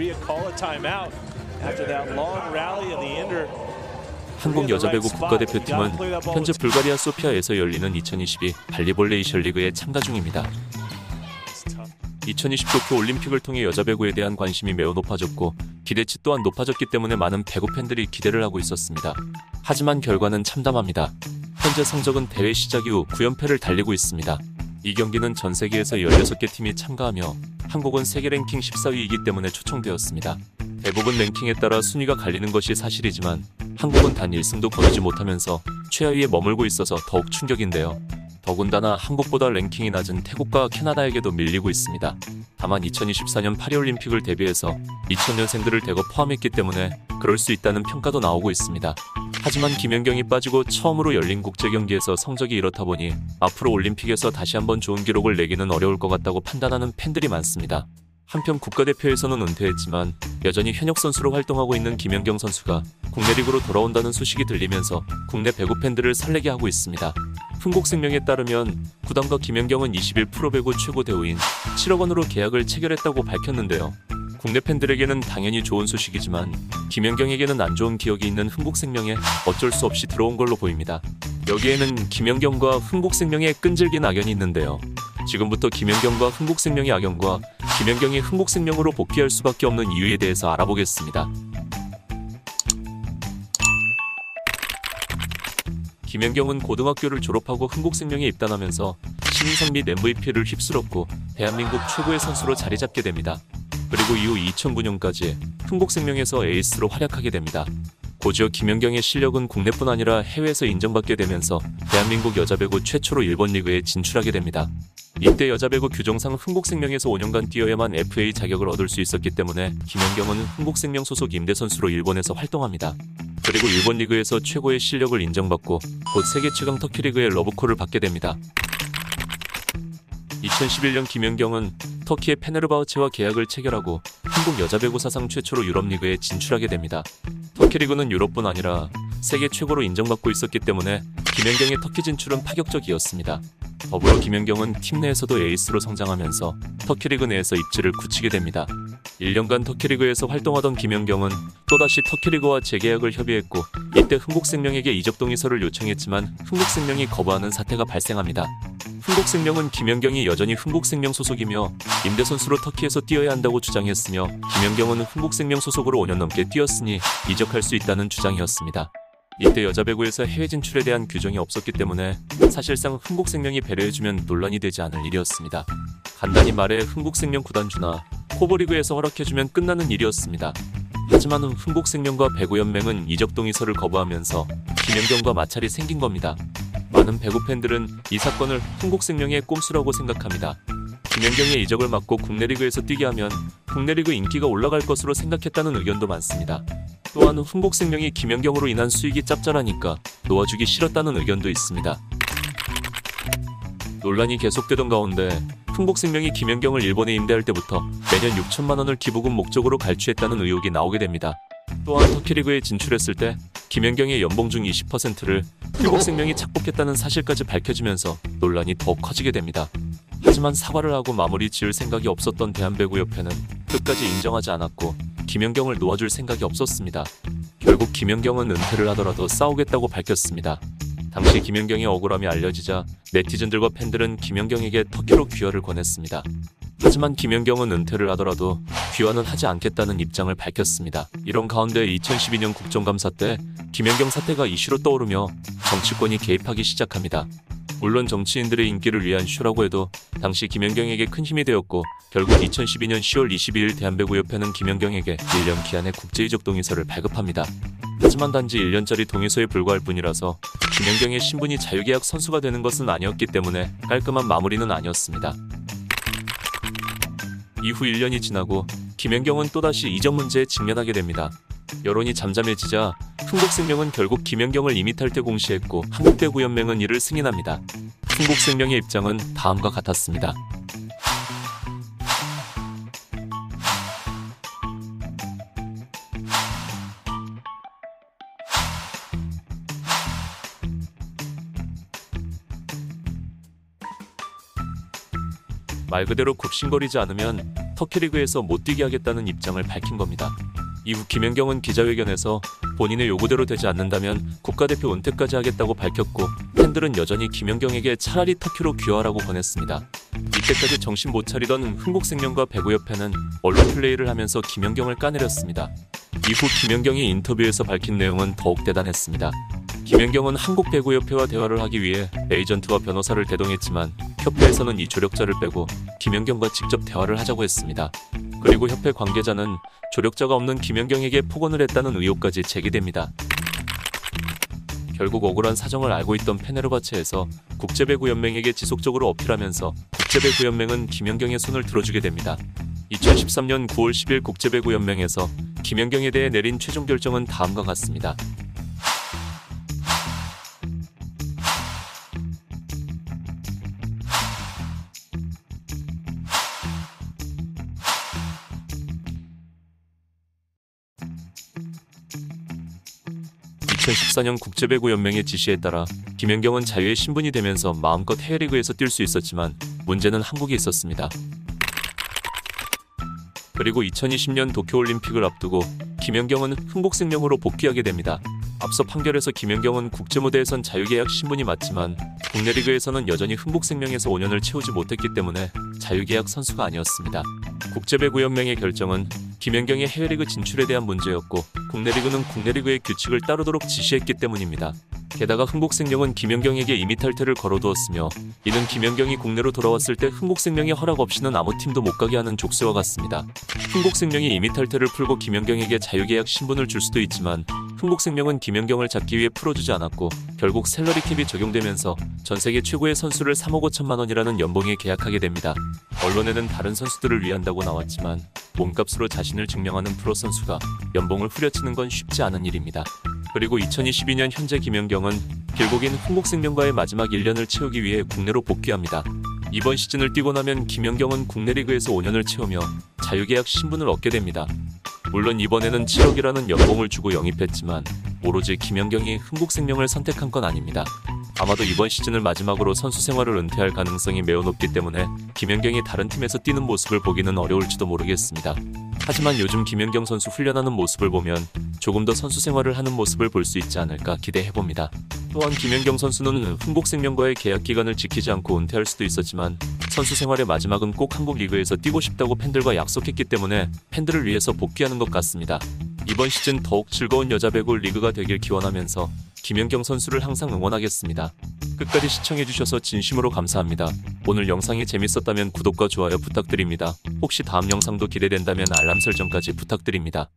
Korea call a timeout after that long rally in the inter. 한국 여자 배구 국가대표팀은 현재 불가리아 소피아에서 열리는 2022 발리볼레이션 리그에 참가 중입니다. 2020 도쿄 올림픽을 통해 여자 배구에 대한 관심이 매우 높아졌고 기대치 또한 높아졌기 때문에 많은 배구 팬들이 기대를 하고 있었습니다. 하지만 결과는 참담합니다. 현재 성적은 대회 시작 이후 9연패를 달리고 있습니다. 이 경기는 전 세계에서 16개 팀이 참가하며 한국은 세계 랭킹 14위이기 때문에 초청되었습니다. 대부분 랭킹에 따라 순위가 갈리는 것이 사실이지만 한국은 단 1승도 거두지 못하면서 최하위에 머물고 있어서 더욱 충격인데요. 더군다나 한국보다 랭킹이 낮은 태국과 캐나다에게도 밀리고 있습니다. 다만 2024년 파리올림픽을 대비해서 2000년생들을 대거 포함했기 때문에 그럴 수 있다는 평가도 나오고 있습니다. 하지만 김연경이 빠지고 처음으로 열린 국제 경기에서 성적이 이렇다 보니 앞으로 올림픽에서 다시 한번 좋은 기록을 내기는 어려울 것 같다고 판단하는 팬들이 많습니다. 한편 국가대표에서는 은퇴했지만 여전히 현역 선수로 활동하고 있는 김연경 선수가 국내 리그로 돌아온다는 소식이 들리면서 국내 배구 팬들을 설레게 하고 있습니다. 흥국생명에 따르면 구단과 김연경은 21 프로배구 최고 대우인 7억 원으로 계약을 체결했다고 밝혔는데요. 국내 팬들에게는 당연히 좋은 소식이지만 김연경에게는 안 좋은 기억이 있는 흥국생명에 어쩔 수 없이 들어온 걸로 보입니다. 여기에는 김연경과 흥국생명의 끈질긴 악연이 있는데요. 지금부터 김연경과 흥국생명의 악연과 김연경이 흥국생명으로 복귀할 수밖에 없는 이유에 대해서 알아보겠습니다. 김연경은 고등학교를 졸업하고 흥국생명에 입단하면서 신인상 및 MVP를 휩쓸었고 대한민국 최고의 선수로 자리 잡게 됩니다. 그리고 이후 2009년까지 흥국생명에서 에이스로 활약하게 됩니다. 고지어 김연경의 실력은 국내뿐 아니라 해외에서 인정받게 되면서 대한민국 여자배구 최초로 일본 리그에 진출하게 됩니다. 이때 여자배구 규정상 흥국생명에서 5년간 뛰어야만 FA 자격을 얻을 수 있었기 때문에 김연경은 흥국생명 소속 임대 선수로 일본에서 활동합니다. 그리고 일본 리그에서 최고의 실력을 인정받고 곧 세계 최강 터키 리그의 러브콜을 받게 됩니다. 2011년 김연경은 터키의 페네르바우체와 계약을 체결하고 한국 여자 배구 사상 최초로 유럽리그에 진출하게 됩니다. 터키 리그는 유럽뿐 아니라 세계 최고로 인정받고 있었기 때문에 김연경의 터키 진출은 파격적이었습니다. 더불어 김연경은 팀 내에서도 에이스로 성장하면서 터키리그 내에서 입지를 굳히게 됩니다. 1년간 터키리그에서 활동하던 김연경은 또다시 터키리그와 재계약을 협의했고 이때 흥국생명에게 이적 동의서를 요청했지만 흥국생명이 거부하는 사태가 발생합니다. 흥국생명은 김연경이 여전히 흥국생명 소속이며 임대 선수로 터키에서 뛰어야 한다고 주장했으며 김연경은 흥국생명 소속으로 5년 넘게 뛰었으니 이적할 수 있다는 주장이었습니다. 이때 여자 배구에서 해외 진출에 대한 규정이 없었기 때문에 사실상 흥국생명이 배려해주면 논란이 되지 않을 일이었습니다. 간단히 말해 흥국생명 구단주나 코보리그에서 허락해주면 끝나는 일이었습니다. 하지만 흥국생명과 배구연맹은 이적 동의서를 거부하면서 김연경과 마찰이 생긴 겁니다. 많은 배구 팬들은 이 사건을 흥국생명의 꼼수라고 생각합니다. 김연경의 이적을 막고 국내 리그에서 뛰게 하면 국내 리그 인기가 올라갈 것으로 생각했다는 의견도 많습니다. 또한 흥국생명이 김연경으로 인한 수익이 짭짤하니까 놓아주기 싫었다는 의견도 있습니다. 논란이 계속되던 가운데 흥국생명이 김연경을 일본에 임대할 때부터 매년 6천만 원을 기부금 목적으로 갈취했다는 의혹이 나오게 됩니다. 또한 터키리그에 진출했을 때 김연경의 연봉 중 20%를 흥국생명이 착복했다는 사실까지 밝혀지면서 논란이 더 커지게 됩니다. 하지만 사과를 하고 마무리 지을 생각이 없었던 대한배구협회는 끝까지 인정하지 않았고 김연경을 놓아줄 생각이 없었습니다. 결국 김연경은 은퇴를 하더라도 싸우겠다고 밝혔습니다. 당시 김연경의 억울함이 알려지자 네티즌들과 팬들은 김연경에게 터키로 귀화를 권했습니다. 하지만 김연경은 은퇴를 하더라도 귀화는 하지 않겠다는 입장을 밝혔습니다. 이런 가운데 2012년 국정감사 때 김연경 사태가 이슈로 떠오르며 정치권이 개입하기 시작합니다. 물론 정치인들의 인기를 위한 쇼라고 해도 당시 김연경에게 큰 힘이 되었고 결국 2012년 10월 22일 대한배구협회는 김연경에게 1년 기한의 국제이적 동의서를 발급합니다. 하지만 단지 1년짜리 동의서에 불과할 뿐이라서 김연경의 신분이 자유계약 선수가 되는 것은 아니었기 때문에 깔끔한 마무리는 아니었습니다. 이후 1년이 지나고 김연경은 또다시 이적 문제에 직면하게 됩니다. 여론이 잠잠해지자 흥국생명은 결국 김연경을 이미탈때 공시했고 한국배구연맹은 이를 승인합니다. 흥국생명의 입장은 다음과 같았습니다. 말 그대로 굽신거리지 않으면 터키리그에서 못 뛰게 하겠다는 입장을 밝힌 겁니다. 이후 김연경은 기자회견에서 본인의 요구대로 되지 않는다면 국가대표 은퇴까지 하겠다고 밝혔고 팬들은 여전히 김연경에게 차라리 터키로 귀화하라고 권했습니다. 이때까지 정신 못 차리던 흥국생명과 배구협회는 언론 플레이를 하면서 김연경을 까내렸습니다. 이후 김연경이 인터뷰에서 밝힌 내용은 더욱 대단했습니다. 김연경은 한국배구협회와 대화를 하기 위해 에이전트와 변호사를 대동했지만 협회에서는 이 조력자를 빼고 김연경과 직접 대화를 하자고 했습니다. 그리고 협회 관계자는 조력자가 없는 김연경에게 폭언을 했다는 의혹까지 제기됩니다. 결국 억울한 사정을 알고 있던 페네르바체에서 국제배구연맹에게 지속적으로 어필하면서 국제배구연맹은 김연경의 손을 들어주게 됩니다. 2013년 9월 10일 국제배구연맹에서 김연경에 대해 내린 최종 결정은 다음과 같습니다. (2014년) 국제배구연맹의 지시에 따라 김연경은 자유의 신분이 되면서 마음껏 해외리그에서 뛸 수 있었지만 문제는 한국에 있었습니다. 그리고 2020년 도쿄올림픽을 앞두고 김연경은 흥국생명으로 복귀하게 됩니다. 앞서 판결에서 김연경은 국제무대에선 자유계약 신분이 맞지만 국내 리그에서는 여전히 흥국생명에서 5년을 채우지 못했기 때문에 자유계약 선수가 아니었습니다. 국제배구연맹의 결정은 김연경의 해외리그 진출에 대한 문제였고 국내 리그는 국내 리그의 규칙을 따르도록 지시했기 때문입니다. 게다가 흥국생명은 김연경에게 이미 탈퇴를 걸어두었으며 이는 김연경이 국내로 돌아왔을 때 흥국생명의 허락 없이는 아무 팀도 못 가게 하는 족쇄와 같습니다. 흥국생명이 이미 탈퇴를 풀고 김연경에게 자유계약 신분을 줄 수도 있지만 흥국생명은 김연경을 잡기 위해 풀어주지 않았고 결국 셀러리 캡이 적용되면서 전 세계 최고의 선수를 3억 5천만 원이라는 연봉에 계약하게 됩니다. 언론에는 다른 선수들을 위한다고 나왔지만 몸값으로 자신을 증명하는 프로 선수가 연봉을 후려치는 건 쉽지 않은 일입니다. 그리고 2022년 현재 김연경은 결국엔 흥국생명과의 마지막 1년을 채우기 위해 국내로 복귀합니다. 이번 시즌을 뛰고 나면 김연경은 국내 리그에서 5년을 채우며 자유계약 신분을 얻게 됩니다. 물론 이번에는 7억이라는 연봉을 주고 영입했지만 오로지 김연경이 흥국생명을 선택한 건 아닙니다. 아마도 이번 시즌을 마지막으로 선수 생활을 은퇴할 가능성이 매우 높기 때문에 김연경이 다른 팀에서 뛰는 모습을 보기는 어려울지도 모르겠습니다. 하지만 요즘 김연경 선수 훈련하는 모습을 보면 조금 더 선수 생활을 하는 모습을 볼 수 있지 않을까 기대해봅니다. 또한 김연경 선수는 흥국생명과의 계약 기간을 지키지 않고 은퇴할 수도 있었지만 선수 생활의 마지막은 꼭 한국 리그에서 뛰고 싶다고 팬들과 약속했기 때문에 팬들을 위해서 복귀하는 것 같습니다. 이번 시즌 더욱 즐거운 여자 배구 리그가 되길 기원하면서 김연경 선수를 항상 응원하겠습니다. 끝까지 시청해주셔서 진심으로 감사합니다. 오늘 영상이 재밌었다면 구독과 좋아요 부탁드립니다. 혹시 다음 영상도 기대된다면 알람 설정까지 부탁드립니다.